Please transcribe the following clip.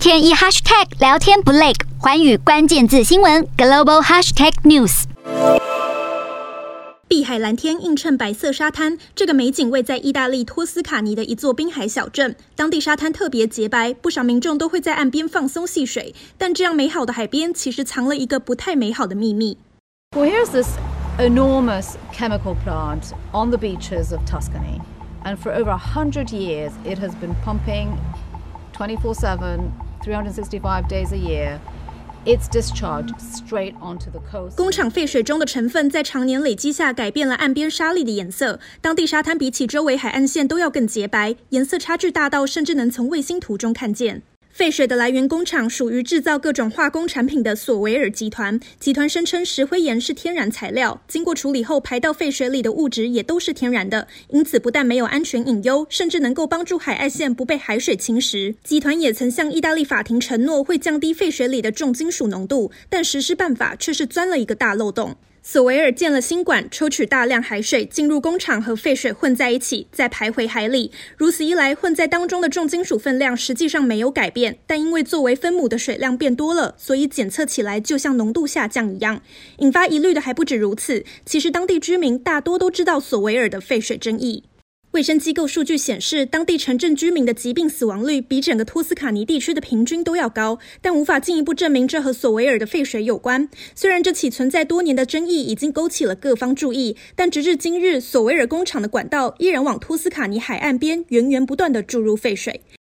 天一 hashtag 聊天不累，寰宇关键字新闻 global hashtag news。碧海蓝天映衬白色沙滩，这个美景位在意大利托斯卡尼的一座滨海小镇。当地沙滩特别洁白，不少民众都会在岸边放松戏水。但这样美好的海边，其实藏了一个不太美好的秘密。Well, here's this enormous chemical plant on the beaches of Tuscany, and for over a hundred years, it has been pumping 24/7, 365 days a year. It's discharged straight onto the coast. 工厂废水中的成分在常年累积下，改变了岸边沙粒的颜色。当地沙滩比起周围海岸线都要更洁白，颜色差距大到甚至能从卫星图中看见。废水的来源工厂属于制造各种化工产品的索维尔集团。集团声称石灰岩是天然材料，经过处理后排到废水里的物质也都是天然的，因此不但没有安全隐忧，甚至能够帮助海岸线不被海水侵蚀。集团也曾向意大利法庭承诺会降低废水里的重金属浓度，但实施办法却是钻了一个大漏洞。索维尔建了新管，抽取大量海水进入工厂和废水混在一起，再排回海里。如此一来，混在当中的重金属分量实际上没有改变，但因为作为分母的水量变多了，所以检测起来就像浓度下降一样。引发疑虑的还不止如此，其实当地居民大多都知道索维尔的废水争议。卫生机构数据显示，当地城镇居民的疾病死亡率比整个托斯卡尼地区的平均都要高，但无法进一步证明这和索维尔的废水有关。虽然这起存在多年的争议已经勾起了各方注意，但直至今日，索维尔工厂的管道依然往托斯卡尼海岸边源源不断地注入废水。